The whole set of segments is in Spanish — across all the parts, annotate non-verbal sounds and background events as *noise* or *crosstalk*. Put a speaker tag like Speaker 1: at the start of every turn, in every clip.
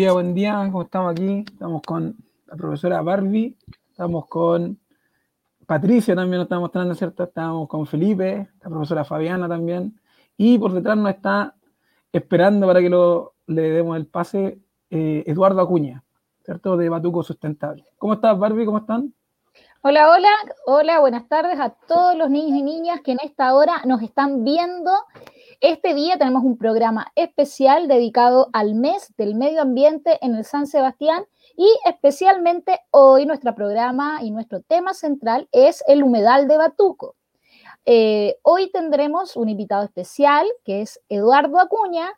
Speaker 1: Día, buen día. ¿Cómo estamos aquí? Estamos con la profesora Barbie, estamos con Patricia también nos está mostrando, ¿cierto? Estamos con Felipe, la profesora Fabiana también. Y por detrás nos está esperando para que lo, le demos el pase eh, Eduardo Acuña, ¿cierto? De Batuco Sustentable. ¿Cómo estás, Barbie? ¿Cómo están?
Speaker 2: Hola, hola, hola, buenas tardes a todos los niños y niñas que en esta hora nos están viendo. Este día tenemos un programa especial dedicado al mes del medio ambiente en el San Sebastián y especialmente hoy nuestro programa y nuestro tema central es el humedal de Batuco. Eh, hoy tendremos un invitado especial que es Eduardo Acuña,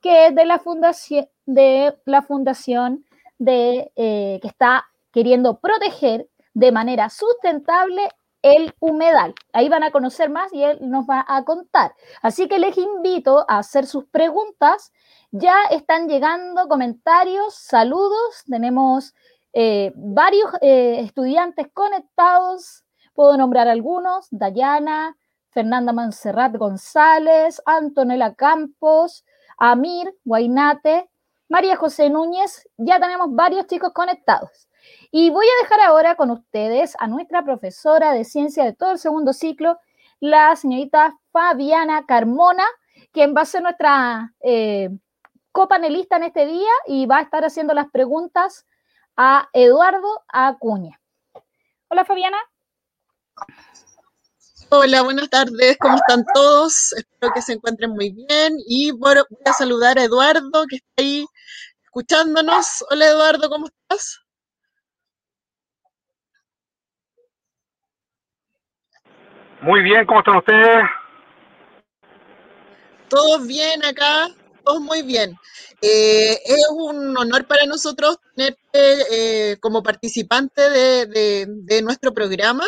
Speaker 2: que es de la fundación de la fundación de, eh, que está queriendo proteger de manera sustentable el humedal. Ahí van a conocer más y él nos va a contar. Así que les invito a hacer sus preguntas. Ya están llegando comentarios, saludos. Tenemos eh, varios eh, estudiantes conectados. Puedo nombrar algunos. Dayana, Fernanda Manserrat González, Antonella Campos, Amir, Guainate, María José Núñez. Ya tenemos varios chicos conectados. Y voy a dejar ahora con ustedes a nuestra profesora de ciencia de todo el segundo ciclo, la señorita Fabiana Carmona, quien va a ser nuestra eh, copanelista en este día y va a estar haciendo las preguntas a Eduardo Acuña. Hola Fabiana.
Speaker 3: Hola, buenas tardes, ¿cómo están todos? Espero que se encuentren muy bien y voy a saludar a Eduardo que está ahí escuchándonos. Hola Eduardo, ¿cómo estás?
Speaker 4: Muy bien, ¿cómo están ustedes?
Speaker 3: Todos bien acá, todos muy bien. Eh, es un honor para nosotros tenerte eh, como participante de, nuestro programa,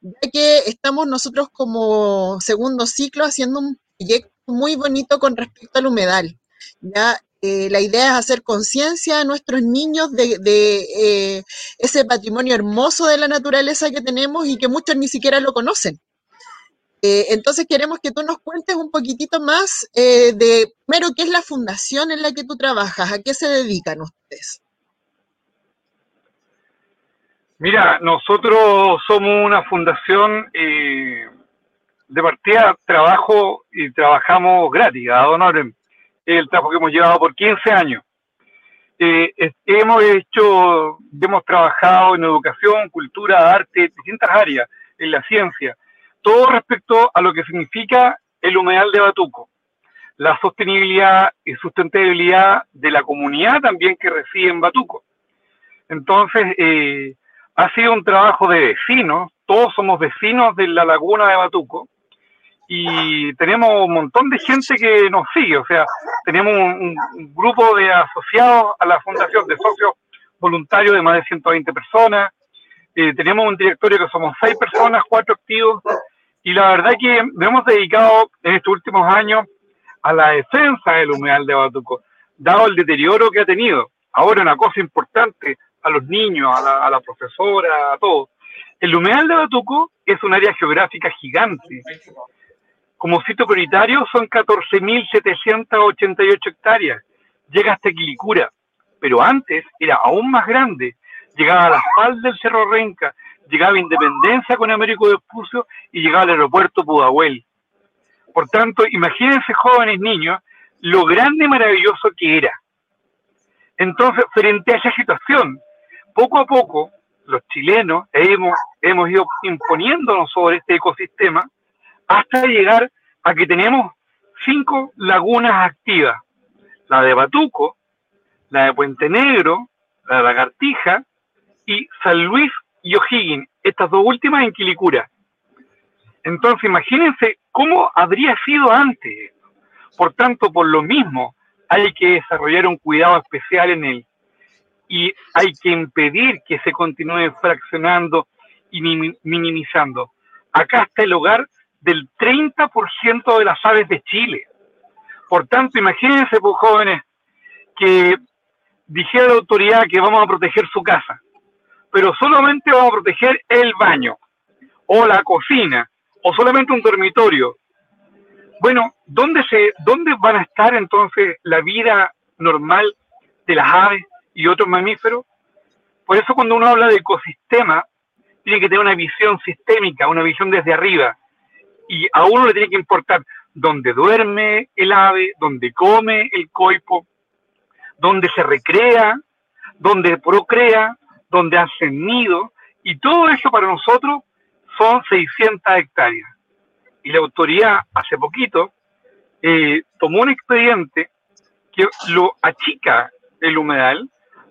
Speaker 3: ya que estamos nosotros como segundo ciclo haciendo un proyecto muy bonito con respecto al humedal. Ya eh, la idea es hacer conciencia a nuestros niños de, de ese patrimonio hermoso de la naturaleza que tenemos y que muchos ni siquiera lo conocen. Eh, entonces queremos que tú nos cuentes un poquitito más eh, de, primero, qué es la fundación en la que tú trabajas, a qué se dedican ustedes.
Speaker 4: Mira, nosotros somos una fundación eh, de partida, trabajo y trabajamos gratis, a honor, el trabajo que hemos llevado por 15 años. hemos hecho, hemos trabajado en educación, cultura, arte, distintas áreas, en la ciencia todo respecto a lo que significa el humedal de Batuco, la sostenibilidad y sustentabilidad de la comunidad también que reside en Batuco. Entonces, eh, ha sido un trabajo de vecinos, todos somos vecinos de la laguna de Batuco y tenemos un montón de gente que nos sigue, o sea, tenemos un, grupo de asociados a la fundación, de socios voluntarios de más de 120 personas, eh, tenemos un directorio que somos seis personas, cuatro activos, y la verdad que nos hemos dedicado en estos últimos años a la defensa del humedal de Batuco, dado el deterioro que ha tenido. Ahora una cosa importante a los niños, a la, profesora, a todos. El humedal de Batuco es un área geográfica gigante. Como sitio prioritario son 14.788 hectáreas. Llega hasta Quilicura, pero antes era aún más grande. Llegaba a la falda del Cerro Renca, llegaba Independencia con Américo de Vespucio y llegaba al aeropuerto Pudahuel. Por tanto, imagínense jóvenes niños lo grande y maravilloso que era. Entonces, frente a esa situación, poco a poco, los chilenos hemos, hemos ido imponiéndonos sobre este ecosistema hasta llegar a que tenemos cinco lagunas activas. La de Batuco, la de Puente Negro, la de Lagartija y San Luis y O'Higgins, estas dos últimas en Quilicura. Entonces, imagínense cómo habría sido antes. Por tanto, por lo mismo, hay que desarrollar un cuidado especial en él. Y hay que impedir que se continúe fraccionando y minimizando. Acá está el hogar del 30% de las aves de Chile. Por tanto, imagínense, pues, jóvenes, que dijera la autoridad que vamos a proteger su casa pero solamente vamos a proteger el baño o la cocina o solamente un dormitorio. Bueno, ¿dónde, se, ¿dónde van a estar entonces la vida normal de las aves y otros mamíferos. Por eso cuando uno habla de ecosistema, tiene que tener una visión sistémica, una visión desde arriba. Y a uno le tiene que importar dónde duerme el ave, dónde come el coipo, dónde se recrea, dónde procrea, dónde hace nido. Y todo eso para nosotros son 600 hectáreas. Y la autoridad hace poquito eh, tomó un expediente que lo achica el humedal,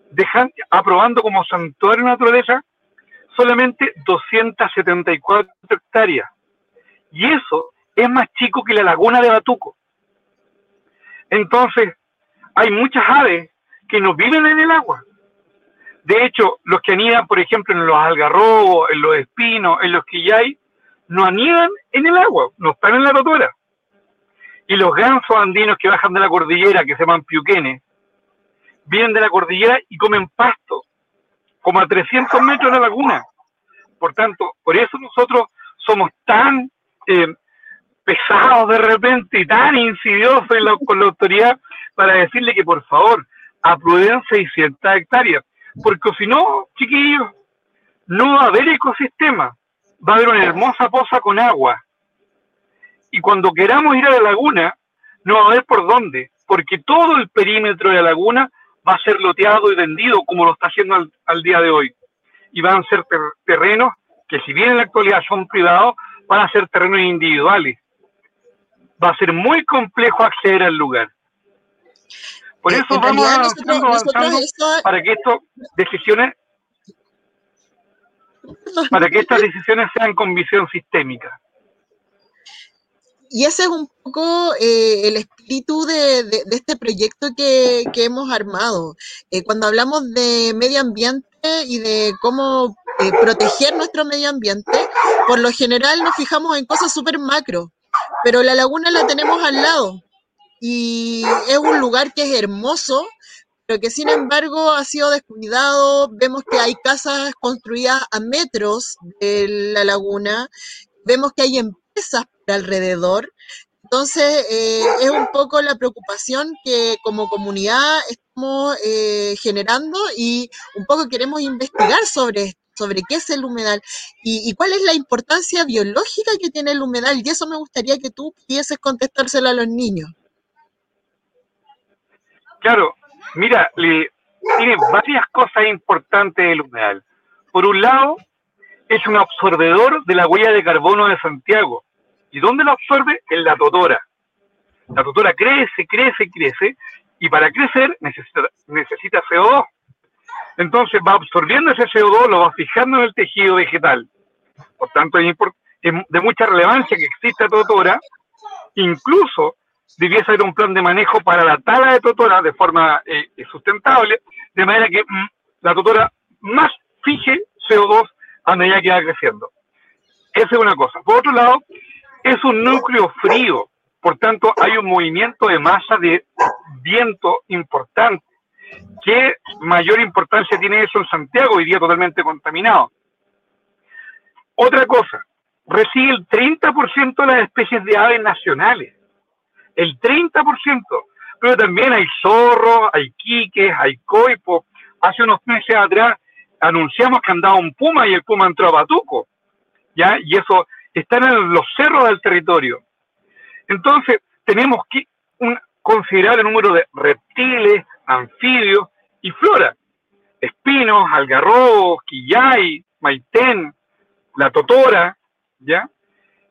Speaker 4: dejan, aprobando como santuario de naturaleza solamente 274 hectáreas. Y eso es más chico que la laguna de Batuco. Entonces, hay muchas aves que no viven en el agua. De hecho, los que anidan, por ejemplo, en los algarrobos, en los espinos, en los quillay, no anidan en el agua, no están en la rotura. Y los gansos andinos que bajan de la cordillera, que se llaman piuquenes, vienen de la cordillera y comen pasto, como a 300 metros de la laguna. Por tanto, por eso nosotros somos tan eh, pesados de repente y tan insidiosos con la autoridad para decirle que por favor aprueben 600 hectáreas. Porque si no, chiquillos, no va a haber ecosistema. Va a haber una hermosa poza con agua y cuando queramos ir a la laguna, no va a haber por dónde, porque todo el perímetro de la laguna va a ser loteado y vendido como lo está haciendo al, día de hoy. Y van a ser terrenos que si bien en la actualidad son privados, van a ser terrenos individuales. Va a ser muy complejo acceder al lugar. Por eso vamos avanzando, para que estas decisiones para que estas decisiones sean con visión sistémica
Speaker 3: y ese es un poco eh, el espíritu de, este proyecto que, hemos armado. Eh, cuando hablamos de medio ambiente y de cómo eh, proteger nuestro medio ambiente, por lo general nos fijamos en cosas súper macro, pero la laguna la tenemos al lado y es un lugar que es hermoso, pero que sin embargo ha sido descuidado. Vemos que hay casas construidas a metros de la laguna, vemos que hay empresas alrededor. Entonces, eh, es un poco la preocupación que como comunidad estamos eh, generando y un poco queremos investigar sobre sobre qué es el humedal y, cuál es la importancia biológica que tiene el humedal. Y eso me gustaría que tú pudieses contestárselo a los niños.
Speaker 4: Claro, mira, le, tiene varias cosas importantes el humedal. Por un lado, es un absorbedor de la huella de carbono de Santiago. ¿Y dónde lo absorbe? En la totora. La totora crece, crece, crece, y para crecer necesita, necesita CO2. Entonces va absorbiendo ese CO2, lo va fijando en el tejido vegetal. Por tanto, es, de mucha relevancia que exista totora. Incluso debiese haber un plan de manejo para la tala de totora de forma eh, sustentable, de manera que mm, la totora más fije CO2 a medida que va creciendo. Esa es una cosa. Por otro lado, es un núcleo frío, por tanto hay un movimiento de masa de viento importante. ¿Qué mayor importancia tiene eso en Santiago, hoy día totalmente contaminado? Otra cosa, recibe el 30% de las especies de aves nacionales. El 30%. Pero también hay zorros, hay quiques, hay coipos. Hace unos meses atrás anunciamos que andaba un puma y el puma entró a Batuco. ¿ya? Y eso están en los cerros del territorio. Entonces, tenemos que considerar el número de reptiles, anfibios y flora. Espinos, algarrobos, quillay, maitén, la totora, ¿ya?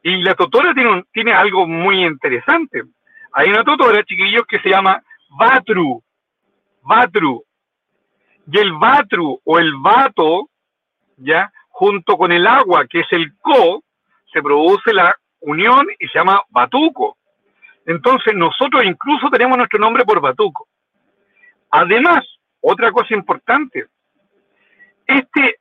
Speaker 4: Y la totora tiene, tiene algo muy interesante. Hay una totora, chiquillos, que se llama vatru, vatru. Y el vatru o el vato, ¿ya? Junto con el agua, que es el co, se produce la unión y se llama Batuco. Entonces nosotros incluso tenemos nuestro nombre por Batuco. Además, otra cosa importante, este,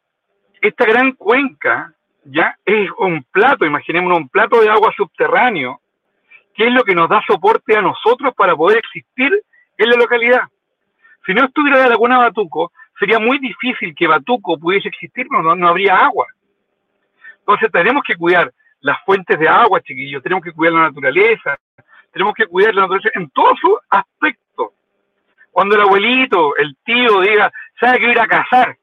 Speaker 4: esta gran cuenca ya es un plato, imaginemos un plato de agua subterráneo, que es lo que nos da soporte a nosotros para poder existir en la localidad. Si no estuviera la laguna Batuco, sería muy difícil que Batuco pudiese existir, no, no habría agua. Entonces tenemos que cuidar las fuentes de agua, chiquillos, tenemos que cuidar la naturaleza, tenemos que cuidar la naturaleza en todos sus aspectos. Cuando el abuelito, el tío diga, sabe que ir a cazar,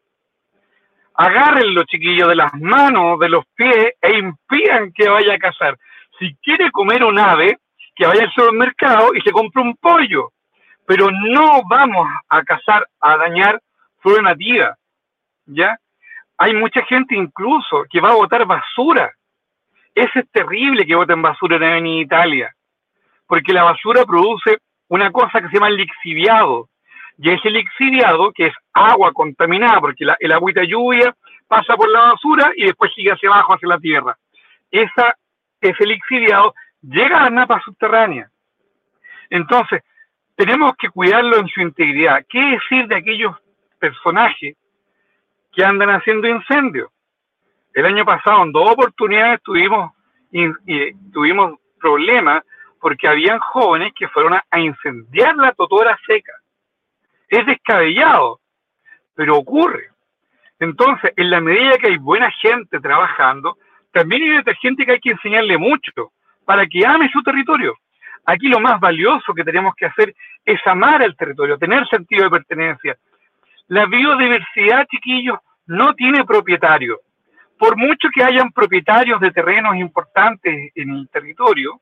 Speaker 4: agarren los chiquillos de las manos, de los pies e impidan que vaya a cazar. Si quiere comer un ave, que vaya al supermercado y se compre un pollo. Pero no vamos a cazar, a dañar flora nativa. ¿Ya? Hay mucha gente incluso que va a botar basura. Es terrible que voten basura en Italia. Porque la basura produce una cosa que se llama lixiviado. Y ese lixiviado, que es agua contaminada, porque la, el agüita lluvia pasa por la basura y después sigue hacia abajo, hacia la tierra. Esa, ese lixiviado llega a la napa subterránea. Entonces, tenemos que cuidarlo en su integridad. ¿Qué decir de aquellos personajes que andan haciendo incendios? El año pasado, en dos oportunidades, tuvimos, tuvimos problemas porque habían jóvenes que fueron a, incendiar la totora seca. Es descabellado, pero ocurre. Entonces, en la medida que hay buena gente trabajando, también hay gente que hay que enseñarle mucho para que ame su territorio. Aquí lo más valioso que tenemos que hacer es amar el territorio, tener sentido de pertenencia. La biodiversidad, chiquillos, no tiene propietario. Por mucho que hayan propietarios de terrenos importantes en el territorio,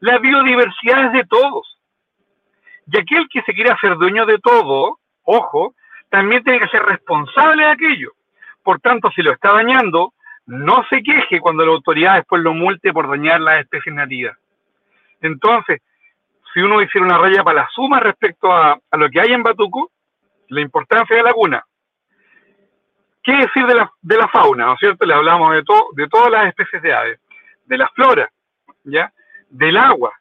Speaker 4: la biodiversidad es de todos. Y aquel que se quiere hacer dueño de todo, ojo, también tiene que ser responsable de aquello. Por tanto, si lo está dañando, no se queje cuando la autoridad después lo multe por dañar las especies nativas. Entonces, si uno hiciera una raya para la suma respecto a, lo que hay en Batuco, la importancia de la laguna, ¿qué decir de la, de la fauna? ¿No es cierto? Le hablamos de, todo de todas las especies de aves, de la flora, ¿ya? del agua.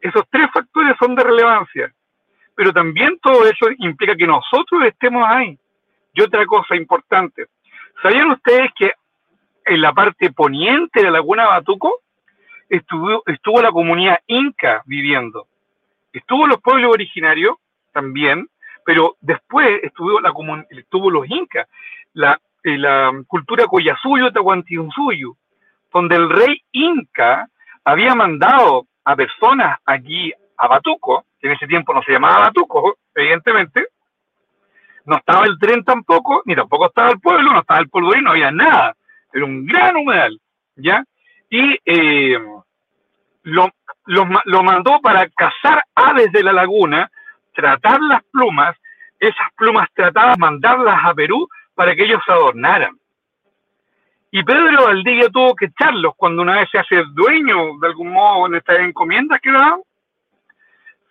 Speaker 4: Esos tres factores son de relevancia, pero también todo eso implica que nosotros estemos ahí. Y otra cosa importante, ¿sabían ustedes que en la parte poniente de la laguna Batuco estuvo, estuvo la comunidad inca viviendo? Estuvo los pueblos originarios también, pero después estuvo, la estuvo los incas, la, eh, la cultura Coyasuyo, Tahuantinsuyo, donde el rey inca había mandado a personas aquí a Batuco, que en ese tiempo no se llamaba Batuco, evidentemente, no estaba el tren tampoco, ni tampoco estaba el pueblo, no estaba el polvorín, no había nada, era un gran humedal, ¿ya? Y eh, lo, lo, mandó para cazar aves de la laguna, tratar las plumas, esas plumas tratadas, mandarlas a Perú para que ellos adornaran. Y Pedro Valdivia tuvo que echarlos cuando una vez se hace dueño, de algún modo, en estas encomiendas que daban,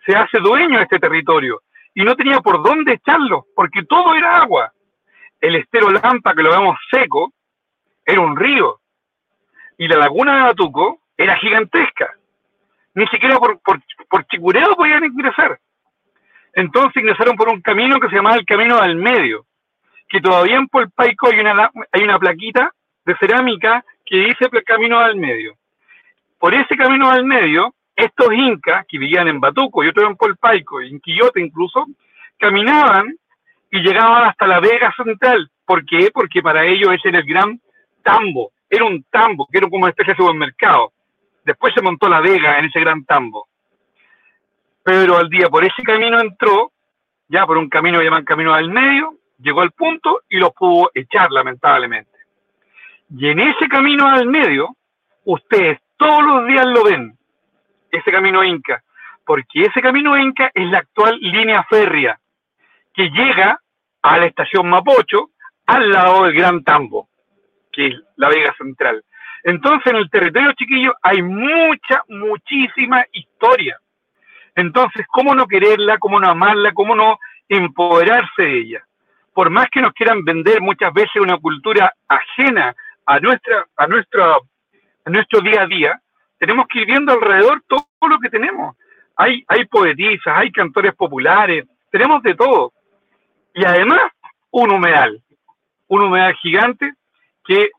Speaker 4: se hace dueño de este territorio. Y no tenía por dónde echarlos, porque todo era agua. El estero Lampa, que lo vemos seco, era un río. Y la laguna de Batuco era gigantesca. Ni siquiera por, por, por Chicureo podían ingresar. Entonces ingresaron por un camino que se llamaba el Camino del Medio, que todavía en Polpaico hay una, hay una plaquita de cerámica que dice el camino al medio. Por ese camino al medio, estos incas que vivían en Batuco y otros en Polpaico y en Quillote incluso, caminaban y llegaban hasta la Vega Central. ¿Por qué? Porque para ellos ese era el gran tambo. Era un tambo, que era como una especie de supermercado. Después se montó la Vega en ese gran tambo. Pedro al día por ese camino entró, ya por un camino que llaman camino al medio, llegó al punto y los pudo echar lamentablemente. Y en ese camino al medio, ustedes todos los días lo ven, ese camino Inca, porque ese camino Inca es la actual línea férrea que llega a la estación Mapocho al lado del Gran Tambo, que es la Vega Central. Entonces en el territorio chiquillo hay mucha, muchísima historia. Entonces, ¿cómo no quererla? ¿Cómo no amarla? ¿Cómo no empoderarse de ella? Por más que nos quieran vender muchas veces una cultura ajena a, nuestra, a, nuestra, a nuestro día a día, tenemos que ir viendo alrededor todo lo que tenemos. Hay, hay poetisas, hay cantores populares, tenemos de todo. Y además, un humedal, un humedal gigante que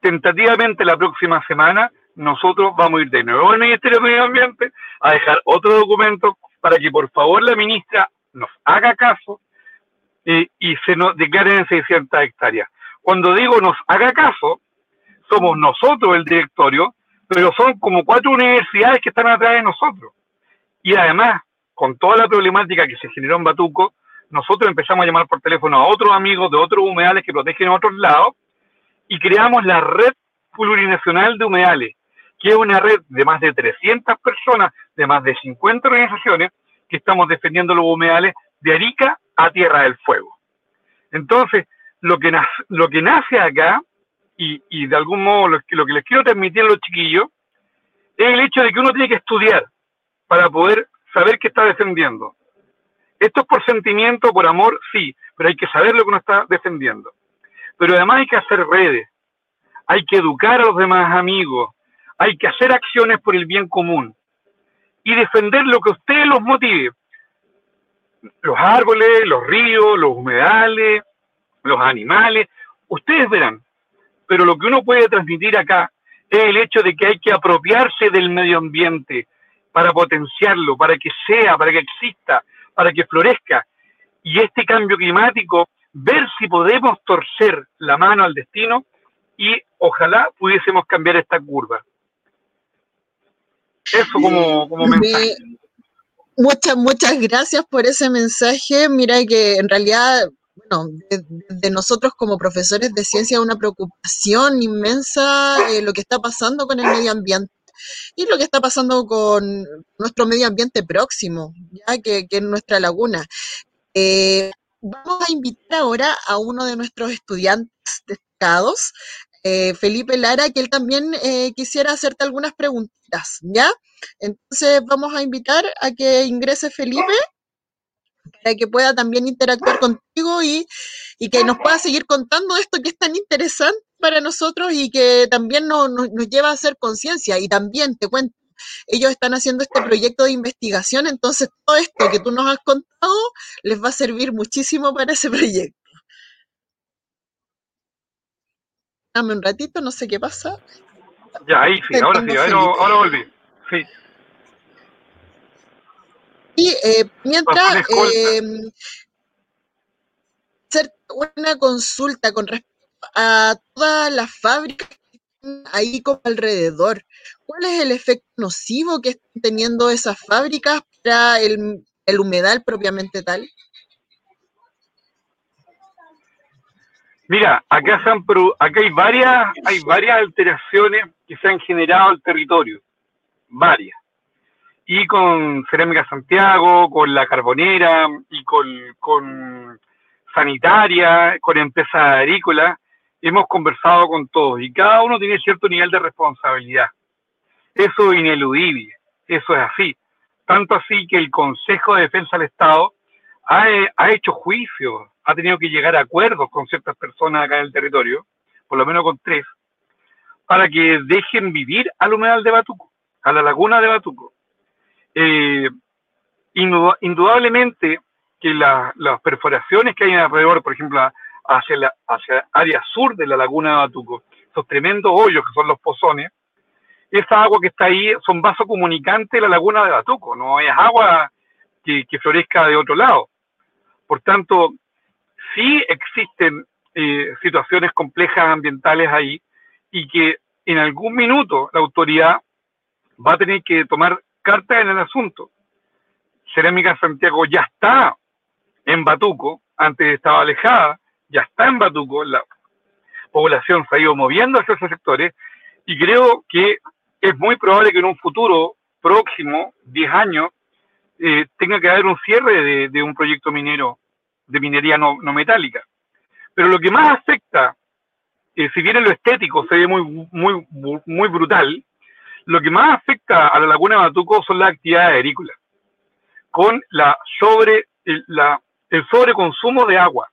Speaker 4: tentativamente la próxima semana nosotros vamos a ir de nuevo al Ministerio de Medio Ambiente a dejar otro documento para que por favor la ministra nos haga caso eh, y se nos declaren 600 hectáreas. Cuando digo nos haga caso, somos nosotros el directorio, pero son como cuatro universidades que están atrás de nosotros. Y además, con toda la problemática que se generó en Batuco, nosotros empezamos a llamar por teléfono a otros amigos de otros humedales que protegen a otros lados y creamos la red plurinacional de humedales, que es una red de más de 300 personas, de más de 50 organizaciones, que estamos defendiendo los humedales de Arica a Tierra del Fuego. Entonces, lo que, nace, lo que nace acá, y, y de algún modo lo que, lo que les quiero transmitir a los chiquillos, es el hecho de que uno tiene que estudiar para poder saber qué está defendiendo. Esto es por sentimiento, por amor, sí, pero hay que saber lo que uno está defendiendo. Pero además hay que hacer redes, hay que educar a los demás amigos, hay que hacer acciones por el bien común y defender lo que a ustedes los motive. Los árboles, los ríos, los humedales, los animales, ustedes verán. Pero lo que uno puede transmitir acá es el hecho de que hay que apropiarse del medio ambiente para potenciarlo, para que sea, para que exista, para que florezca. Y este cambio climático, ver si podemos torcer la mano al destino y ojalá pudiésemos cambiar esta curva. Eso como, como mensaje.
Speaker 3: Muchas, muchas gracias por ese mensaje. Mira que en realidad, bueno, de, nosotros como profesores de ciencia una preocupación inmensa eh, lo que está pasando con el medio ambiente y lo que está pasando con nuestro medio ambiente próximo, ya que, que es nuestra laguna. Eh, vamos a invitar ahora a uno de nuestros estudiantes destacados, eh, Felipe Lara, que él también eh, quisiera hacerte algunas preguntas, ¿ya? Entonces vamos a invitar a que ingrese Felipe para que pueda también interactuar contigo y, que nos pueda seguir contando esto que es tan interesante para nosotros y que también nos, nos lleva a hacer conciencia. Y también te cuento, ellos están haciendo este proyecto de investigación, entonces todo esto que tú nos has contado les va a servir muchísimo para ese *laughs* proyecto. Dame un ratito, no sé qué pasa.
Speaker 4: Ya, ahí sí, ahora sí, ahora, volví. Sí.
Speaker 3: Y eh, mientras eh, hacer una consulta con respecto a todas las fábricas ahí como alrededor. ¿Cuál es el efecto nocivo que están teniendo esas fábricas para el, humedal propiamente tal?
Speaker 4: Mira, acá, han, acá hay, varias, hay varias alteraciones que se han generado al territorio, varias. Y con Cerámica Santiago, con la Carbonera y con, Sanitaria, con empresas agrícolas, hemos conversado con todos y cada uno tiene cierto nivel de responsabilidad. Eso es ineludible, eso es así. Tanto así que el Consejo de Defensa del Estado ha, ha hecho juicios ha tenido que llegar a acuerdos con ciertas personas acá en el territorio, por lo menos con tres, para que dejen vivir al humedal de Batuco, a la laguna de Batuco. Eh, indudablemente que las perforaciones que hay alrededor, por ejemplo, hacia la hacia área sur de la laguna de Batuco, esos tremendos hoyos que son los pozones, esa agua que está ahí son vasos comunicantes de la laguna de Batuco, no es agua que, que florezca de otro lado. Por tanto, sí existen eh, situaciones complejas ambientales ahí y que en algún minuto la autoridad va a tener que tomar carta en el asunto. Cerámica Santiago ya está en Batuco, antes estaba alejada, ya está en Batuco, la población se ha ido moviendo hacia esos sectores y creo que es muy probable que en un futuro próximo, 10 años, eh, tenga que haber un cierre de un proyecto minero de minería no, metálica. Pero lo que más afecta, eh, si bien en lo estético se ve muy, muy, muy brutal, lo que más afecta a la laguna de Batuco son las actividades agrícolas, con la sobre, el, la, el sobreconsumo de agua.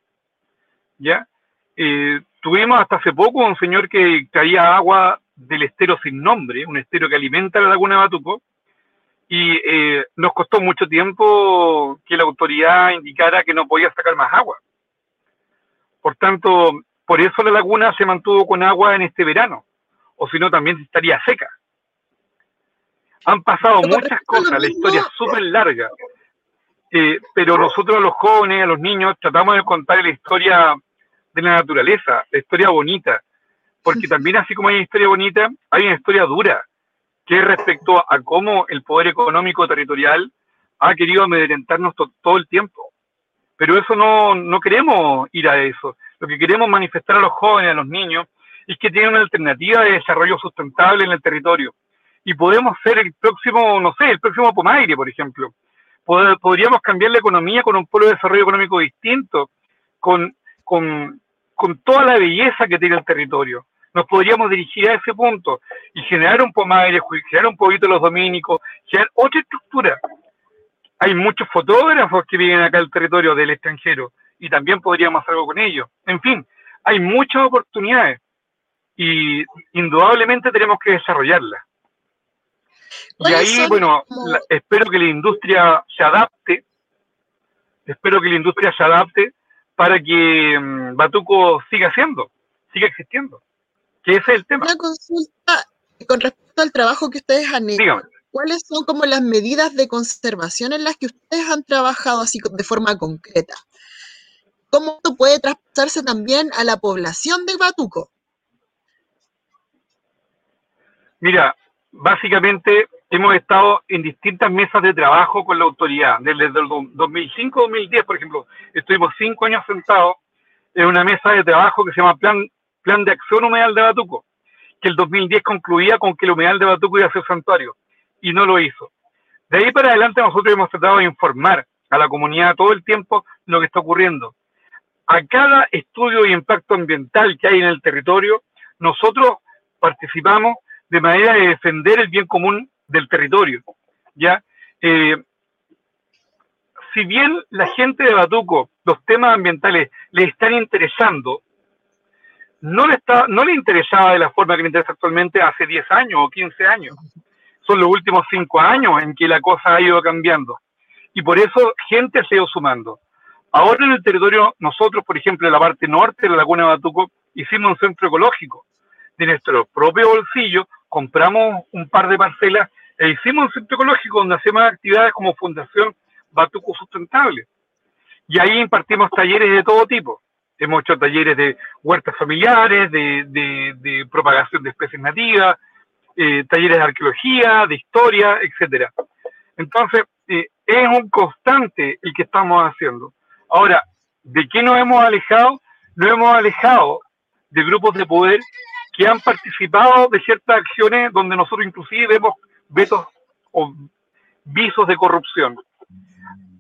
Speaker 4: ¿Ya? Eh, tuvimos hasta hace poco un señor que traía agua del estero sin nombre, un estero que alimenta la laguna de Batuco, y eh, nos costó mucho tiempo que la autoridad indicara que no podía sacar más agua. Por tanto, por eso la laguna se mantuvo con agua en este verano, o si no también estaría seca. Han pasado muchas cosas, la historia es súper larga, eh, pero nosotros los jóvenes, a los niños, tratamos de contar la historia de la naturaleza, la historia bonita, porque también así como hay una historia bonita, hay una historia dura, que respecto a cómo el poder económico territorial ha querido amedrentarnos todo el tiempo. Pero eso no, no queremos ir a eso. Lo que queremos manifestar a los jóvenes, a los niños, es que tienen una alternativa de desarrollo sustentable en el territorio. Y podemos ser el próximo, no sé, el próximo Pomaire, por ejemplo. podríamos cambiar la economía con un polo de desarrollo económico distinto, con, con, con toda la belleza que tiene el territorio nos podríamos dirigir a ese punto y generar un Pomaire, generar un poquito de los dominicos, generar otra estructura. Hay muchos fotógrafos que viven acá el territorio del extranjero y también podríamos hacer algo con ellos. En fin, hay muchas oportunidades y indudablemente tenemos que desarrollarlas. Y ahí, bueno, espero que la industria se adapte, espero que la industria se adapte para que mm, Batuco siga siendo, siga existiendo. Que ese es el tema.
Speaker 3: Una consulta con respecto al trabajo que ustedes han hecho. ¿Cuáles son como las medidas de conservación en las que ustedes han trabajado así de forma concreta? ¿Cómo esto puede traspasarse también a la población de Batuco?
Speaker 4: Mira, básicamente hemos estado en distintas mesas de trabajo con la autoridad. Desde el 2005-2010, por ejemplo, estuvimos cinco años sentados en una mesa de trabajo que se llama Plan, Plan de Acción Humedal de Batuco, que el 2010 concluía con que el humedal de Batuco iba a ser santuario y no lo hizo. De ahí para adelante nosotros hemos tratado de informar a la comunidad todo el tiempo lo que está ocurriendo. A cada estudio de impacto ambiental que hay en el territorio, nosotros participamos de manera de defender el bien común del territorio. ¿ya? Eh, si bien la gente de Batuco, los temas ambientales le están interesando, no le, está, no le interesaba de la forma que le interesa actualmente hace 10 años o 15 años son los últimos cinco años en que la cosa ha ido cambiando. Y por eso gente se ha ido sumando. Ahora en el territorio, nosotros, por ejemplo, en la parte norte de la Laguna de Batuco, hicimos un centro ecológico. De nuestro propio bolsillo, compramos un par de parcelas e hicimos un centro ecológico donde hacemos actividades como Fundación Batuco Sustentable. Y ahí impartimos talleres de todo tipo. Hemos hecho talleres de huertas familiares, de, de, propagación de especies nativas, eh, talleres de arqueología, de historia, etcétera. Entonces, eh, es un constante el que estamos haciendo. Ahora, ¿de qué nos hemos alejado? Nos hemos alejado de grupos de poder que han participado de ciertas acciones donde nosotros inclusive vemos vetos o visos de corrupción.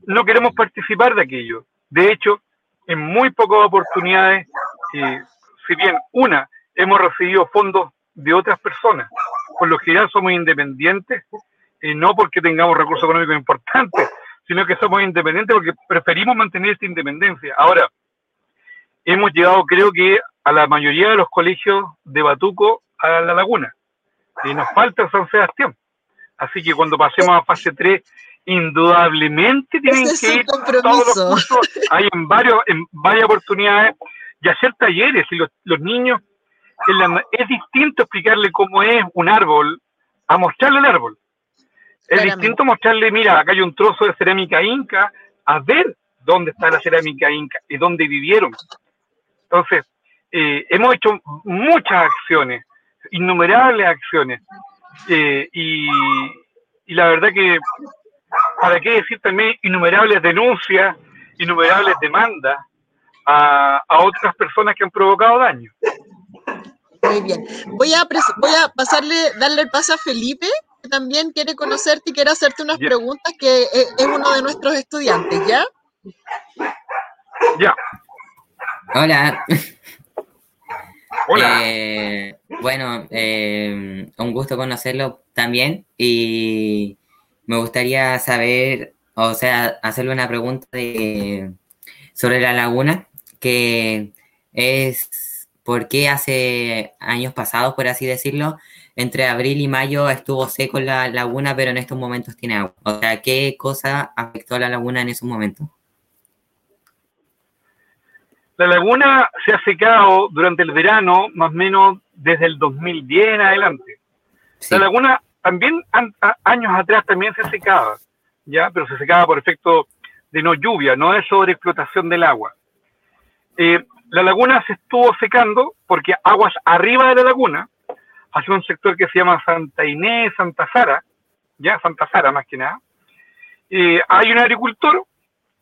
Speaker 4: No queremos participar de aquello. De hecho, en muy pocas oportunidades, eh, si bien una, hemos recibido fondos de otras personas, por lo general somos independientes, y no porque tengamos recursos económicos importantes, sino que somos independientes porque preferimos mantener esta independencia. Ahora, hemos llegado creo que a la mayoría de los colegios de Batuco a la laguna, y nos falta San Sebastián. Así que cuando pasemos a fase 3, indudablemente tienen que ir todos los cursos, hay en, varios, en varias oportunidades, y hacer talleres, y los, los niños es distinto explicarle cómo es un árbol a mostrarle el árbol. Es distinto mostrarle, mira, acá hay un trozo de cerámica inca, a ver dónde está la cerámica inca y dónde vivieron. Entonces, eh, hemos hecho muchas acciones, innumerables acciones, eh, y, la verdad que, ¿para qué decir también innumerables denuncias, innumerables demandas a, a otras personas que han provocado daño?
Speaker 3: Muy bien. Voy a, voy a pasarle, darle el paso a Felipe, que también quiere conocerte y quiere hacerte unas preguntas, que es, uno de nuestros estudiantes, ¿ya?
Speaker 4: Ya.
Speaker 5: Hola. Hola. Eh, bueno, eh, un gusto conocerlo también y me gustaría saber, o sea, hacerle una pregunta sobre la laguna, que es por qué hace años pasados, por así decirlo, entre abril y mayo estuvo seco la laguna, pero en estos momentos tiene agua. O sea, ¿qué cosa afectó a la laguna en esos momentos?
Speaker 4: La laguna se ha secado durante el verano, más o menos desde el 2010 en adelante. La laguna también años atrás también se secaba, ya, pero se secaba por efecto de no lluvia, no de sobreexplotación del agua. Eh, la laguna se estuvo secando porque aguas arriba de la laguna, hacia un sector que se llama Santa Inés, Santa Sara, ya Santa Sara más que nada, eh, hay un agricultor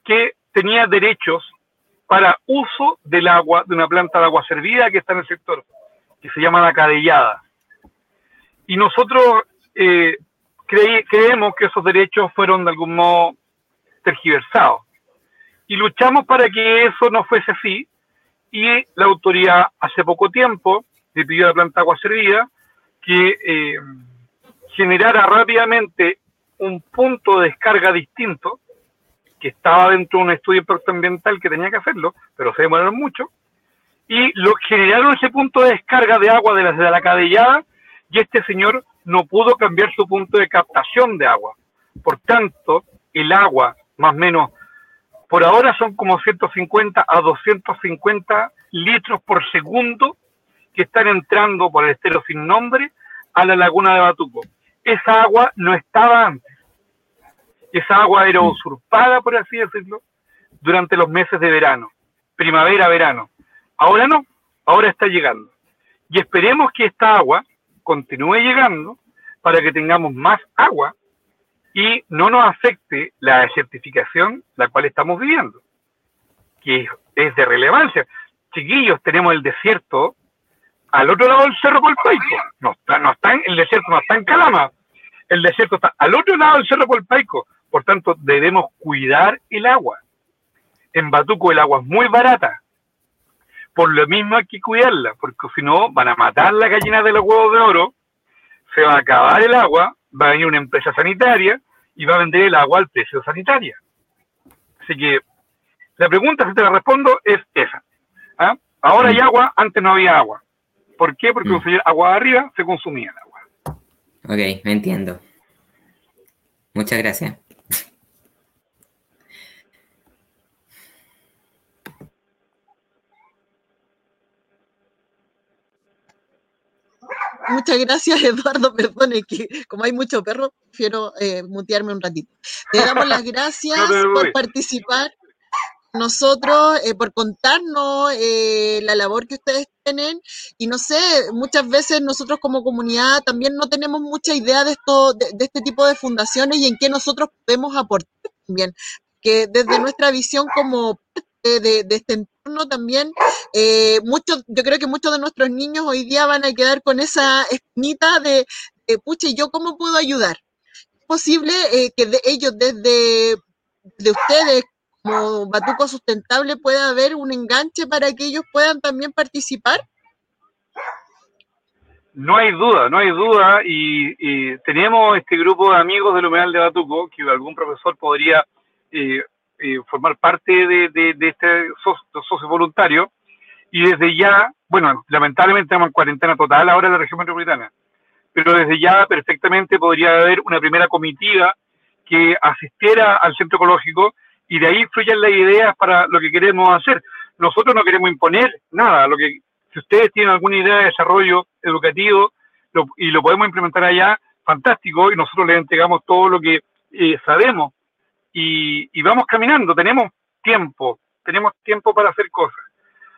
Speaker 4: que tenía derechos para uso del agua de una planta de agua servida que está en el sector, que se llama la cadellada. Y nosotros eh, creemos que esos derechos fueron de algún modo tergiversados. Y luchamos para que eso no fuese así. Y la autoridad hace poco tiempo le pidió a la planta de agua servida que eh, generara rápidamente un punto de descarga distinto estaba dentro de un estudio impacto ambiental que tenía que hacerlo, pero se demoraron mucho, y lo generaron ese punto de descarga de agua de la, de la cadellada, y este señor no pudo cambiar su punto de captación de agua. Por tanto, el agua, más o menos, por ahora son como 150 a 250 litros por segundo que están entrando por el estero sin nombre a la laguna de Batuco. Esa agua no estaba antes. Esa agua era mm. usurpada, por así decirlo, durante los meses de verano, primavera, verano. Ahora no, ahora está llegando. Y esperemos que esta agua continúe llegando para que tengamos más agua y no nos afecte la desertificación la cual estamos viviendo, que es de relevancia. Chiquillos, tenemos el desierto al otro lado del Cerro Colpaico. No está, no está en, el desierto no está en Calama. El desierto está al otro lado del Cerro Colpaico. Por tanto, debemos cuidar el agua. En Batuco el agua es muy barata. Por lo mismo hay que cuidarla, porque si no van a matar la gallina de los huevos de oro, se va a acabar el agua, va a venir una empresa sanitaria y va a vender el agua al precio sanitario. Así que la pregunta, si te la respondo, es esa. ¿Ah? Ahora hay mm. agua, antes no había agua. ¿Por qué? Porque mm. agua de arriba, se consumía el agua.
Speaker 5: Ok, me entiendo. Muchas gracias.
Speaker 3: Muchas gracias, Eduardo. *laughs* Perdone que como hay mucho perro, prefiero eh, mutearme un ratito. Te damos las *laughs* gracias por participar nosotros, eh, por contarnos eh, la labor que ustedes tienen. Y no sé, muchas veces nosotros como comunidad también no tenemos mucha idea de, esto, de, este tipo de fundaciones y en qué nosotros podemos aportar también. Que desde nuestra visión como de, este entorno también, eh, muchos, yo creo que muchos de nuestros niños hoy día van a quedar con esa espinita de, de pucha, ¿y yo cómo puedo ayudar? ¿Es posible que de ellos desde de ustedes como Batuco Sustentable pueda haber un enganche para que ellos puedan también participar?
Speaker 4: No hay duda, no hay duda, y, tenemos este grupo de amigos del humedal de Batuco, que algún profesor podría eh, eh, formar parte de, este socio, voluntario, y desde ya, bueno, lamentablemente estamos en cuarentena total ahora en la región metropolitana, pero desde ya perfectamente podría haber una primera comitiva que asistiera al centro ecológico y de ahí fluyen las ideas para lo que queremos hacer. Nosotros no queremos imponer nada, lo que si ustedes tienen alguna idea de desarrollo educativo y lo podemos implementar allá, fantástico, y nosotros les entregamos todo lo que eh, sabemos y, y, vamos caminando, tenemos tiempo, tenemos tiempo para hacer cosas.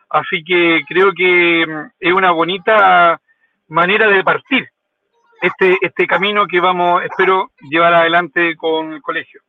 Speaker 4: Así que creo que mm, es una bonita manera de partir este, este camino que vamos, espero, llevar adelante con el colegio.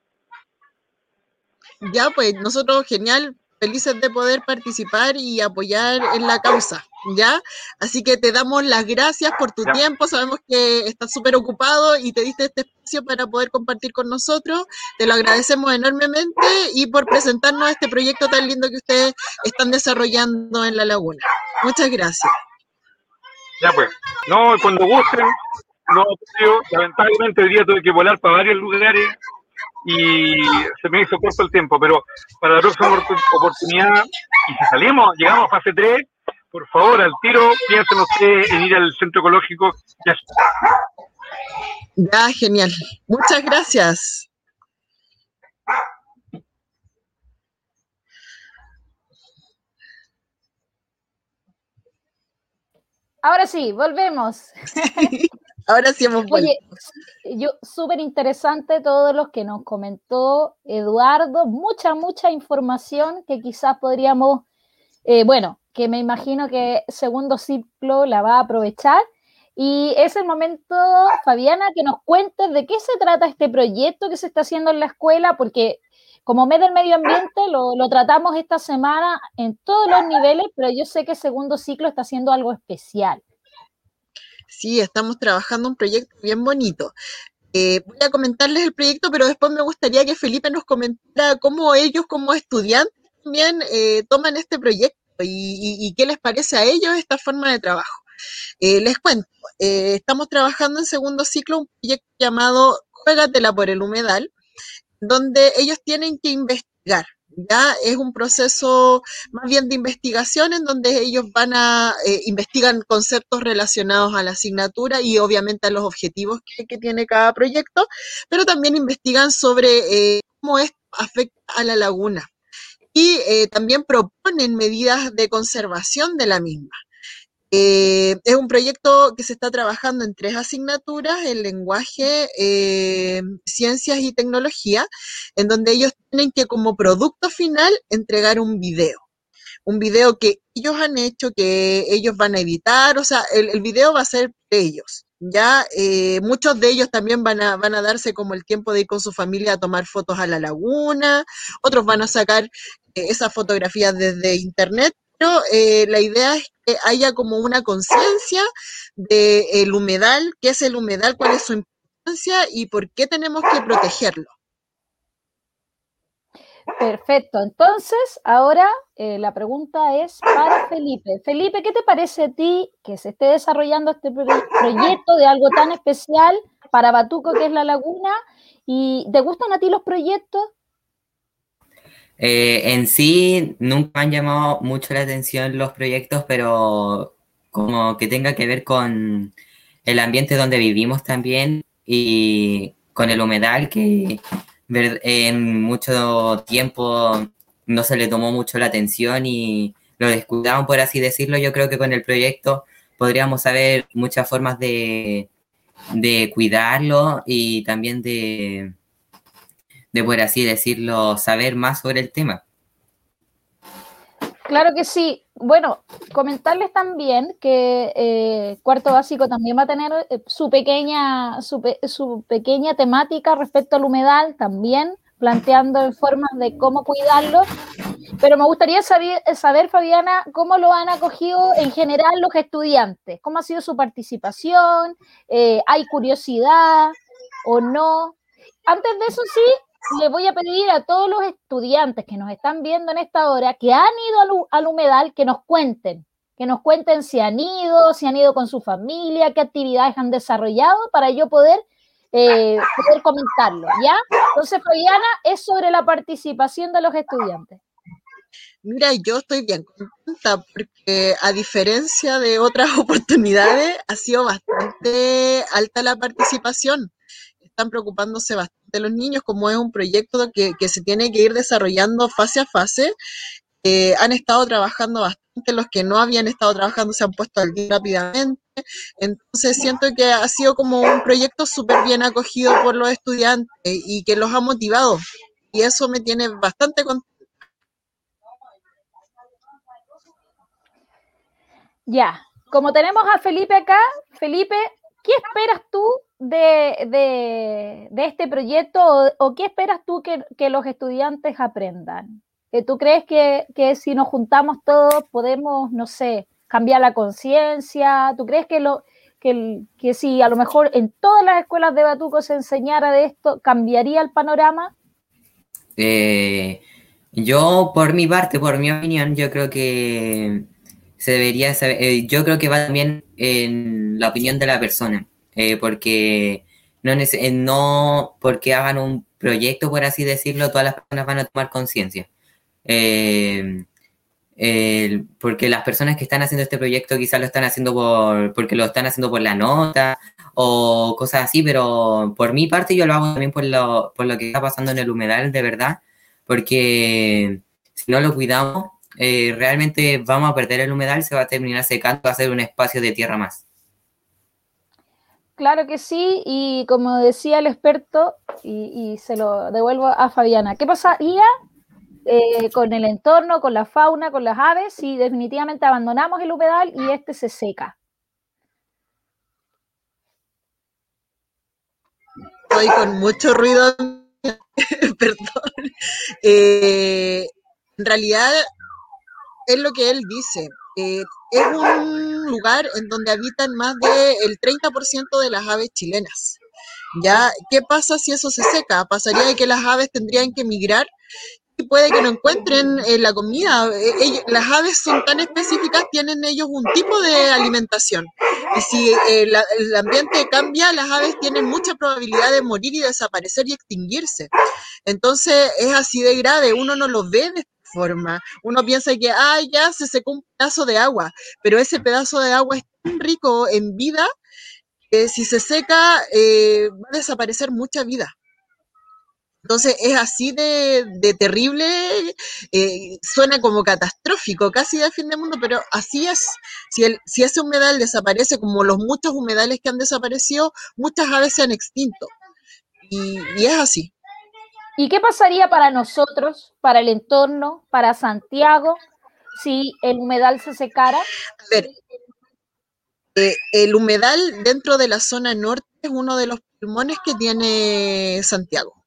Speaker 3: Ya, pues nosotros genial, felices de poder participar y apoyar en la causa, ¿ya? Así que te damos las gracias por tu tiempo, sabemos que estás súper ocupado y te diste este espacio para poder compartir con nosotros, te lo agradecemos enormemente y por presentarnos este proyecto tan lindo que ustedes están desarrollando en La Laguna. Muchas gracias.
Speaker 4: Ya pues, no, cuando gusten, no, lamentablemente el día tuve que volar para varios lugares y se me hizo corto el tiempo, pero para la próxima oportunidad, y si salimos, llegamos a fase 3, por favor, al tiro, piensen ustedes en ir al centro ecológico. Ya,
Speaker 3: ya genial. Muchas gracias.
Speaker 2: Ahora sí, volvemos. *laughs*
Speaker 3: Ahora sí hemos vuelto.
Speaker 2: Oye, yo, súper interesante todo lo que nos comentó Eduardo, mucha, mucha información que quizás podríamos, eh, bueno, que me imagino que segundo ciclo la va a aprovechar. Y es el momento, Fabiana, que nos cuentes de qué se trata este proyecto que se está haciendo en la escuela, porque como mes del medio ambiente lo, tratamos esta semana en todos los niveles, pero yo sé que segundo ciclo está haciendo algo especial.
Speaker 3: Sí, estamos trabajando un proyecto bien bonito. Eh, voy a comentarles el proyecto, pero después me gustaría que Felipe nos comentara cómo ellos como estudiantes también eh, toman este proyecto y, qué les parece a ellos esta forma de trabajo. Eh, les cuento, eh, estamos trabajando en segundo ciclo un proyecto llamado Juégatela por el humedal, donde ellos tienen que investigar. Ya es un proceso más bien de investigación en donde ellos van a eh, investigan conceptos relacionados a la asignatura y obviamente a los objetivos que, que tiene cada proyecto, pero también investigan sobre eh, cómo esto afecta a la laguna y eh, también proponen medidas de conservación de la misma. Eh, es un proyecto que se está trabajando en tres asignaturas, el lenguaje, eh, ciencias y tecnología, en donde ellos tienen que como producto final entregar un video. Un video que ellos han hecho, que ellos van a editar, o sea, el, video va a ser de ellos. Ya muchos de ellos también van a, van a darse como el tiempo de ir con su familia a tomar fotos a la laguna, otros van a sacar esas fotografías desde internet, pero eh, la idea es que haya como una conciencia del humedal, qué es el humedal, cuál es su importancia y por qué tenemos que protegerlo.
Speaker 2: Perfecto. Entonces, ahora eh, la pregunta es para Felipe. Felipe, ¿qué te parece a ti que se esté desarrollando este pro proyecto de algo tan especial para Batuco, que es la laguna? ¿Y te gustan a ti los proyectos?
Speaker 5: Eh, en sí, nunca han llamado mucho la atención los proyectos, pero como que tenga que ver con el ambiente donde vivimos también y con el humedal que en mucho tiempo no se le tomó mucho la atención y lo descuidaban, por así decirlo. Yo creo que con el proyecto podríamos saber muchas formas de, de cuidarlo y también de, de, por así decirlo, saber más sobre el tema.
Speaker 2: Claro que sí. Bueno, comentarles también que eh, Cuarto Básico también va a tener eh, su pequeña, su, su, pequeña temática respecto al humedal, también planteando formas de cómo cuidarlo. Pero me gustaría saber, saber, Fabiana, cómo lo han acogido en general los estudiantes, cómo ha sido su participación, eh, hay curiosidad o no. Antes de eso sí, le voy a pedir a todos los estudiantes que nos están viendo en esta hora, que han ido al, al, humedal, que nos cuenten, que nos cuenten si han ido, si han ido con su familia, qué actividades han desarrollado para yo poder, eh, poder comentarlo, ¿ya? Entonces, Fabiana, es sobre la participación de los estudiantes.
Speaker 3: Mira, yo estoy bien contenta porque a diferencia de otras *laughs* oportunidades, ha sido bastante alta la participación están preocupándose bastante los niños, como es un proyecto que, que se tiene que ir desarrollando fase a fase. Eh, han estado trabajando bastante, los que no habían estado trabajando se han puesto al día rápidamente. Entonces siento que ha sido como un proyecto súper bien acogido por los estudiantes y que los ha motivado. Y eso me tiene bastante contenta.
Speaker 2: Ya, como tenemos a Felipe acá, Felipe, ¿qué esperas tú de, de, de este proyecto o, qué esperas tú que, que los estudiantes aprendan? ¿Tú crees que, que, si nos juntamos todos podemos, no sé, cambiar la conciencia? ¿Tú crees que, lo, que, que si a lo mejor en todas las escuelas de Batuco se enseñara de esto, cambiaría el panorama?
Speaker 5: Eh, yo, por mi parte, por mi opinión, yo creo que se debería saber, eh, yo creo que va también en la opinión de la persona eh, porque no, eh, no porque hagan un proyecto, por así decirlo, todas las personas van a tomar conciencia. Eh, porque las personas que están haciendo este proyecto quizás lo están haciendo por, porque lo están haciendo por la nota o cosas así, pero por mi parte yo lo hago también por lo, por lo que está pasando en el humedal, de verdad, porque si no lo cuidamos, realmente vamos a perder el humedal, se va a terminar secando, va a ser un espacio de tierra más.
Speaker 2: Claro que sí, y como decía el experto, y, se lo devuelvo a Fabiana, ¿qué pasaría eh, con el entorno, con la fauna, con las aves si definitivamente abandonamos el humedal y este se seca?
Speaker 3: Estoy con mucho ruido, *laughs* perdón. Eh, en realidad es lo que él dice, eh, es un lugar en donde habitan más del 30% de las aves chilenas. ¿Ya? ¿Qué pasa si eso se seca? Pasaría de que las aves tendrían que migrar y puede que no encuentren eh, la comida. Eh, las aves son tan específicas, tienen ellos un tipo de alimentación. Y si el ambiente cambia, las aves tienen mucha probabilidad de morir y desaparecer y extinguirse. Entonces es así de grave, uno no lo ve de forma. Uno piensa que, ah, ya se secó un pedazo de agua, pero ese pedazo de agua es tan rico en vida que si se seca eh, va a desaparecer mucha vida. Entonces es así de, terrible, eh, suena como catastrófico, casi de fin de mundo, pero así es. Si, el, si ese humedal desaparece, como los muchos humedales que han desaparecido, muchas aves se han extinto. y es así.
Speaker 2: ¿Y qué pasaría para nosotros, para el entorno, para Santiago, si el humedal se secara? A ver,
Speaker 3: eh, el humedal dentro de la zona norte es uno de los pulmones que tiene Santiago.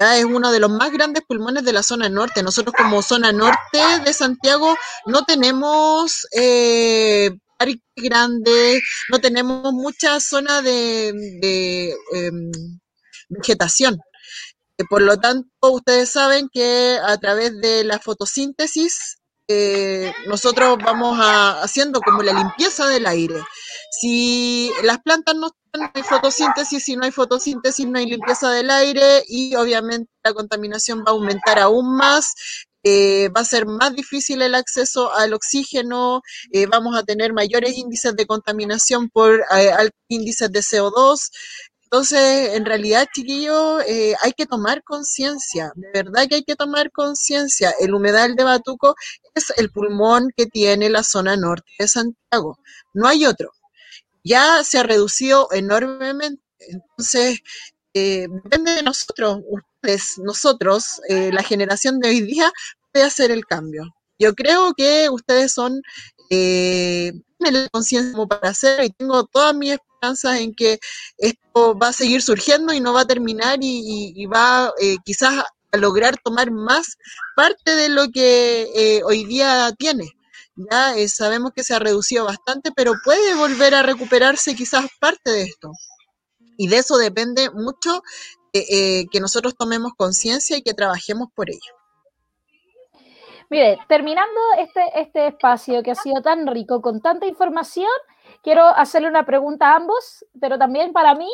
Speaker 3: Ya es uno de los más grandes pulmones de la zona norte. Nosotros como zona norte de Santiago no tenemos eh, parques grandes, no tenemos mucha zona de, em, vegetación. Por lo tanto, ustedes saben que a través de la fotosíntesis eh, nosotros vamos haciendo como la limpieza del aire. Si las plantas no están fotosíntesis, si no hay fotosíntesis, no hay limpieza del aire y obviamente la contaminación va a aumentar aún más. Eh, va a ser más difícil el acceso al oxígeno, eh, vamos a tener mayores índices de contaminación por índices de CO2. Entonces, en realidad, chiquillos, eh, hay que tomar conciencia, de verdad que hay que tomar conciencia. El humedal de Batuco es el pulmón que tiene la zona norte de Santiago, no hay otro. Ya se ha reducido enormemente, entonces, eh, depende de nosotros, ustedes, nosotros, eh, la generación de hoy día, puede hacer el cambio. Yo creo que ustedes son eh, la conciencia para hacer y tengo mis esperanzas en que esto va a seguir surgiendo y no va a terminar y, va eh, quizás a lograr tomar más parte de lo que eh, hoy día tiene. Ya eh, sabemos que se ha reducido bastante, pero puede volver a recuperarse quizás parte de esto. Y de eso depende mucho que nosotros tomemos conciencia y que trabajemos por ello.
Speaker 2: Mire, terminando este, este espacio que ha sido tan rico, con tanta información, quiero hacerle una pregunta a ambos, pero también para mí,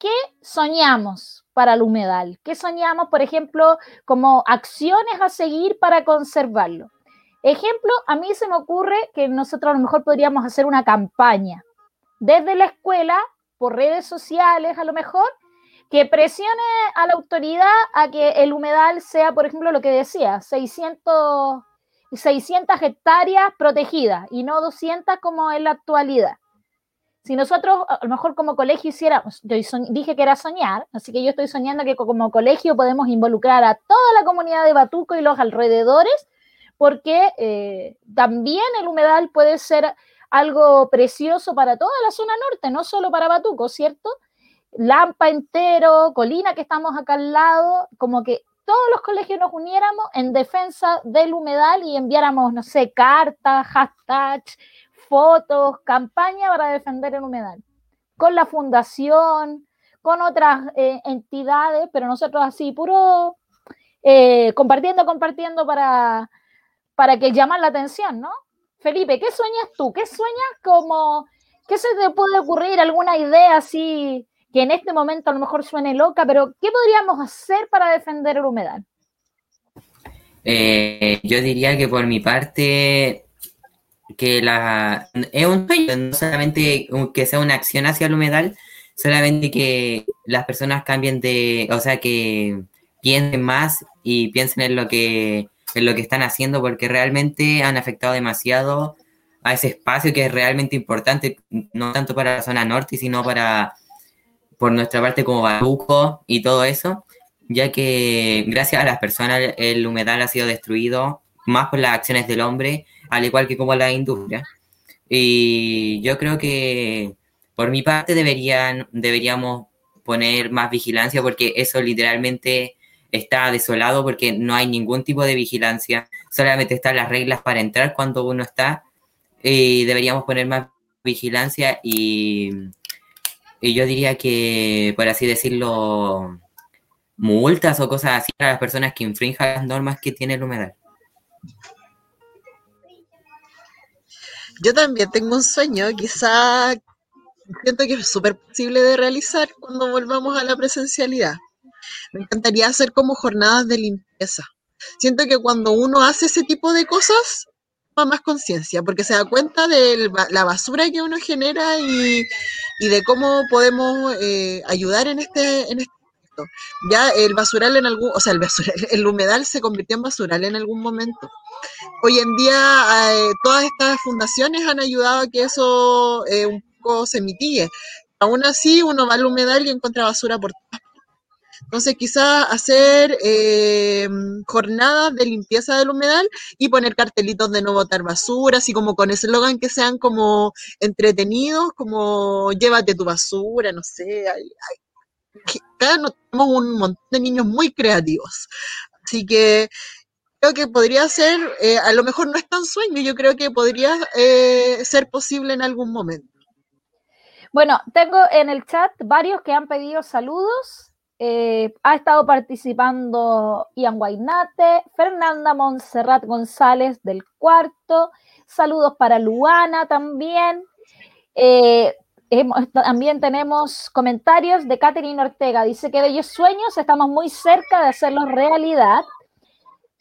Speaker 2: ¿qué soñamos para el humedal? ¿Qué soñamos, por ejemplo, como acciones a seguir para conservarlo? Ejemplo, a mí se me ocurre que nosotros a lo mejor podríamos hacer una campaña desde la escuela, por redes sociales a lo mejor, que presione a la autoridad a que el humedal sea, por ejemplo, lo que decía, 600, 600 hectáreas protegidas y no 200 como en la actualidad. Si nosotros, a lo mejor como colegio hiciéramos, yo dije que era soñar, así que yo estoy soñando que como colegio podemos involucrar a toda la comunidad de Batuco y los alrededores, porque eh, también el humedal puede ser algo precioso para toda la zona norte, no solo para Batuco, ¿cierto? Lampa entero, Colina que estamos acá al lado, como que todos los colegios nos uniéramos en defensa del humedal y enviáramos, no sé, cartas, hashtags, fotos, campaña para defender el humedal. Con la fundación, con otras eh, entidades, pero nosotros así, puro eh, compartiendo, compartiendo para, para que llamen la atención, ¿no? Felipe, ¿qué sueñas tú? ¿Qué sueñas como, qué se te puede ocurrir? ¿Alguna idea así que en este momento a lo mejor suene loca, pero ¿qué podríamos hacer para defender el humedal?
Speaker 5: Eh, yo diría que por mi parte, que la es un sueño, no solamente que sea una acción hacia el humedal, solamente que las personas cambien de, o sea, que piensen más y piensen en lo que en lo que están haciendo porque realmente han afectado demasiado a ese espacio que es realmente importante, no tanto para la zona norte, sino para por nuestra parte como Baruco y todo eso, ya que gracias a las personas el humedal ha sido destruido más por las acciones del hombre, al igual que como la industria. Y yo creo que por mi parte deberían, deberíamos poner más vigilancia porque eso literalmente está desolado porque no hay ningún tipo de vigilancia, solamente están las reglas para entrar cuando uno está y deberíamos poner más vigilancia y, y yo diría que, por así decirlo, multas o cosas así para las personas que infrinjan las normas que tiene el humedal.
Speaker 3: Yo también tengo un sueño, quizá siento que es súper posible de realizar cuando volvamos a la presencialidad. Me encantaría hacer como jornadas de limpieza. Siento que cuando uno hace ese tipo de cosas, toma más conciencia, porque se da cuenta de la basura que uno genera y, de cómo podemos eh, ayudar en este, en este ya el basural en algún, o sea, el basural, *laughs* el humedal se convirtió en basural en algún momento. Hoy en día eh, todas estas fundaciones han ayudado a que eso eh, un poco se mitigue. Aún así, uno va al humedal y encuentra basura por todas entonces, quizás hacer eh, jornadas de limpieza del humedal y poner cartelitos de no botar basura, así como con eslogan que sean como entretenidos, como llévate tu basura, no sé. Cada uno tenemos un montón de niños muy creativos. Así que creo que podría ser, eh, a lo mejor no es tan sueño, yo creo que podría eh, ser posible en algún momento.
Speaker 2: Bueno, tengo en el chat varios que han pedido saludos. Eh, ha estado participando Ian Guainate, Fernanda Montserrat González del cuarto, saludos para Luana también. También tenemos comentarios de Catherine Ortega, dice que bellos sueños, estamos muy cerca de hacerlos realidad.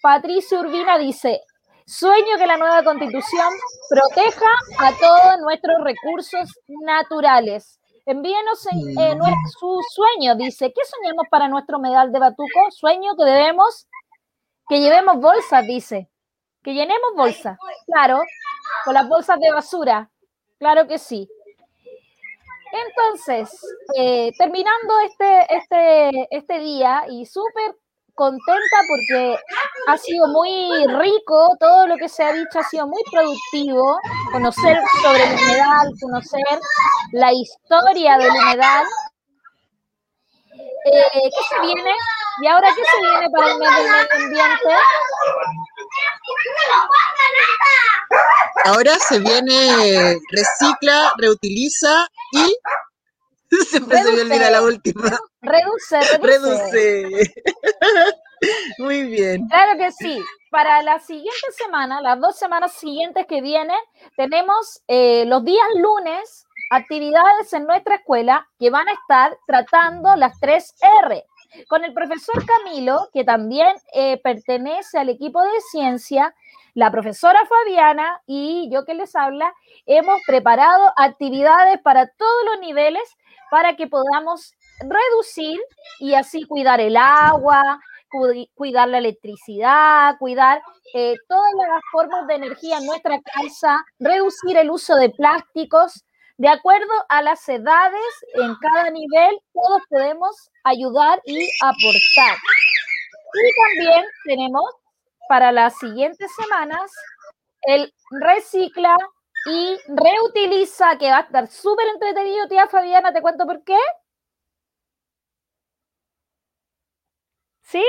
Speaker 2: Patricia Urbina dice, sueño que la nueva constitución proteja a todos nuestros recursos naturales Envíenos en, su sueño. Dice, ¿qué soñamos para nuestro medal de Batuco? Sueño que debemos, que llevemos bolsas, dice. Que llenemos bolsas. Claro, con las bolsas de basura. Claro que sí. Entonces, eh, terminando este, este, este día y súper contenta porque ha sido muy rico, todo lo que se ha dicho ha sido muy productivo, conocer sobre el humedal, conocer la historia del humedal. Eh, ¿Qué se viene? ¿Y ahora qué se viene para el medio ambiente?
Speaker 3: Ahora se viene recicla, reutiliza y *laughs* Siempre se me olvida la última.
Speaker 2: Reduce, reduce. *laughs*
Speaker 3: Muy bien.
Speaker 2: Claro que sí. Para la siguiente semana, las dos semanas siguientes que vienen, tenemos eh, los días lunes actividades en nuestra escuela que van a estar tratando las tres R. Con el profesor Camilo, que también eh, pertenece al equipo de ciencia, la profesora Fabiana y yo que les habla, hemos preparado actividades para todos los niveles para que podamos reducir y así cuidar el agua, cuidar la electricidad, cuidar eh, todas las formas de energía en nuestra casa, reducir el uso de plásticos. De acuerdo a las edades, en cada nivel, todos podemos ayudar y aportar. Y también tenemos para las siguientes semanas el recicla y reutiliza, que va a estar súper entretenido, tía Fabiana, ¿te cuento por qué? ¿Sí?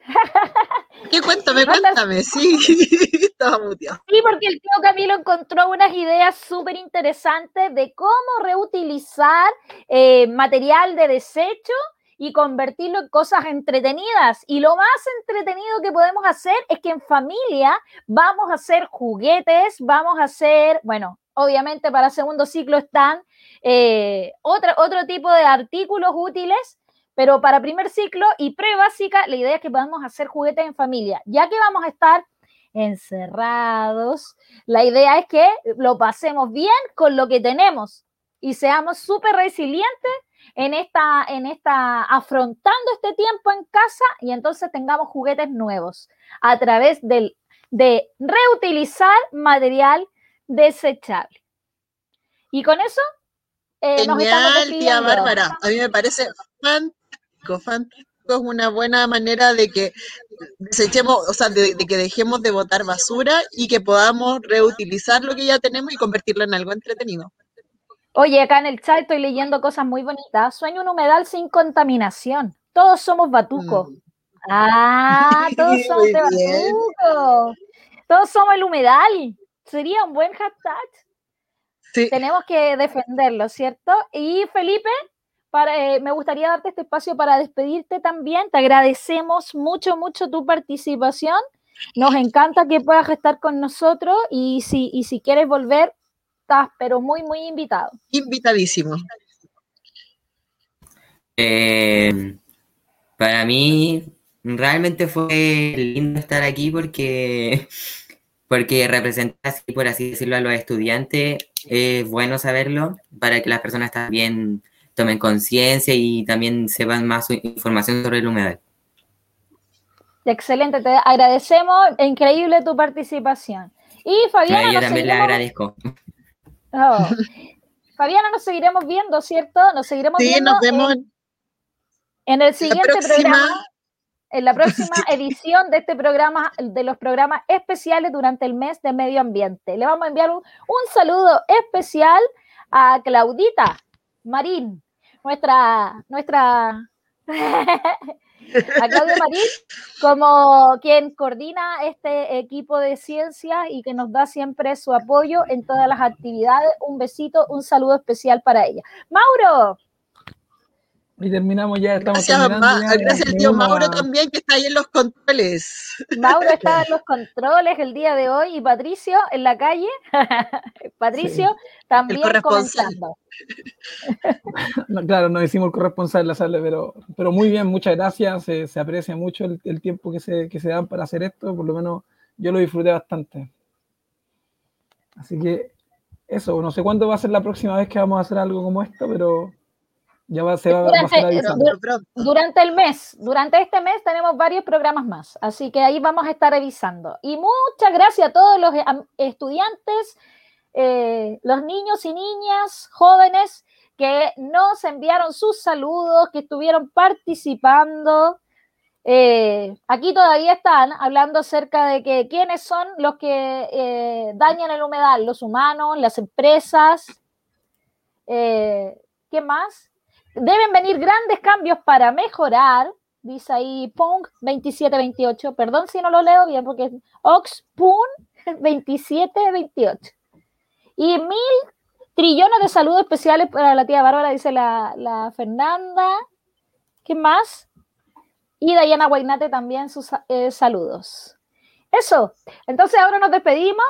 Speaker 2: *laughs*
Speaker 3: ¿Qué cuéntame, cuéntame? Sí, *laughs* estaba muteado.
Speaker 2: Sí, porque el tío Camilo encontró unas ideas súper interesantes de cómo reutilizar eh, material de desecho y convertirlo en cosas entretenidas. Y lo más entretenido que podemos hacer es que en familia vamos a hacer juguetes, vamos a hacer, bueno, obviamente para segundo ciclo están eh, otro, otro tipo de artículos útiles, pero para primer ciclo y pre-básica, la idea es que podamos hacer juguetes en familia, ya que vamos a estar encerrados, la idea es que lo pasemos bien con lo que tenemos y seamos súper resilientes en esta, en esta, afrontando este tiempo en casa y entonces tengamos juguetes nuevos a través del, de reutilizar material desechable. Y con eso
Speaker 3: eh, nos estamos tía Bárbara. A mí me parece fantástico, fantástico. Es una buena manera de que desechemos, o sea, de, de que dejemos de botar basura y que podamos reutilizar lo que ya tenemos y convertirlo en algo entretenido.
Speaker 2: Oye, acá en el chat estoy leyendo cosas muy bonitas. Sueño un humedal sin contaminación. Todos somos batucos.
Speaker 3: Mm.
Speaker 2: Ah, *laughs* todos somos de batuco. Todos somos el humedal. Sería un buen hashtag.
Speaker 3: Sí.
Speaker 2: Tenemos que defenderlo, ¿cierto? Y Felipe, para, eh, me gustaría darte este espacio para despedirte también. Te agradecemos mucho, mucho tu participación. Nos encanta que puedas estar con nosotros y si, y si quieres volver, estás pero muy, muy invitado.
Speaker 3: Invitadísimo.
Speaker 5: Eh, para mí realmente fue lindo estar aquí porque, porque representa, así, por así decirlo, a los estudiantes. Es bueno saberlo para que las personas también tomen conciencia y también sepan más su- información sobre el humedal.
Speaker 2: Excelente, te agradecemos. Increíble tu participación. Y Fabiana,
Speaker 5: No, yo también le agradezco.
Speaker 2: Oh. Fabiana, nos seguiremos viendo, ¿cierto? Nos seguiremos
Speaker 3: Sí,
Speaker 2: viendo
Speaker 3: nos vemos
Speaker 2: en, en el siguiente programa, en la próxima *laughs* edición de este programa, de los programas especiales durante el mes de medio ambiente. Le vamos a enviar un, un saludo especial a Claudita Marín, nuestra, nuestra *laughs* a Claudia Marín como quien coordina este equipo de ciencias y que nos da siempre su apoyo en todas las actividades. Un besito, un saludo especial para ella. Mauro,
Speaker 1: Y terminamos ya, estamos
Speaker 3: Gracias,
Speaker 1: terminando.
Speaker 3: Ma-
Speaker 1: ya,
Speaker 3: gracias al
Speaker 1: nos
Speaker 3: tío Mauro
Speaker 1: a-
Speaker 3: también, que está ahí en los controles.
Speaker 2: Mauro está *laughs* en los controles el día de hoy y Patricio en la calle. *laughs* Patricio también
Speaker 3: corresponsal.
Speaker 2: comentando. *laughs*
Speaker 1: No, claro, no hicimos el corresponsal en la sala, pero, pero muy bien, muchas gracias. Se, se aprecia mucho el, el tiempo que se, que se dan para hacer esto, por lo menos yo lo disfruté bastante. Así que eso, no sé cuándo va a ser la próxima vez que vamos a hacer algo como esto, pero ya va, se va, va a
Speaker 2: Durante- el mes, durante este mes tenemos varios programas más, así que ahí vamos a estar revisando. Y muchas gracias a todos los am- estudiantes, eh, los niños y niñas, jóvenes que nos enviaron sus saludos, que estuvieron participando. Eh, aquí todavía están hablando acerca de que quiénes son los que eh, dañan el humedal, los humanos, las empresas. Eh, ¿Qué más? Deben venir grandes cambios para mejorar, dice ahí Pong 2728. Perdón si no lo leo bien, porque es Oxpun 2728. Y mil trillones de saludos especiales para la tía Bárbara, dice la, la Fernanda. ¿Qué más? Y Dayana Guainate también sus eh, saludos. Eso. Entonces ahora nos despedimos.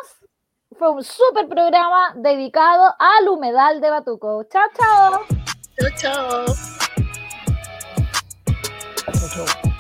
Speaker 2: Fue un súper programa dedicado al humedal de Batuco. Chao, chao.
Speaker 3: Chao, chao.
Speaker 1: Chau, chau.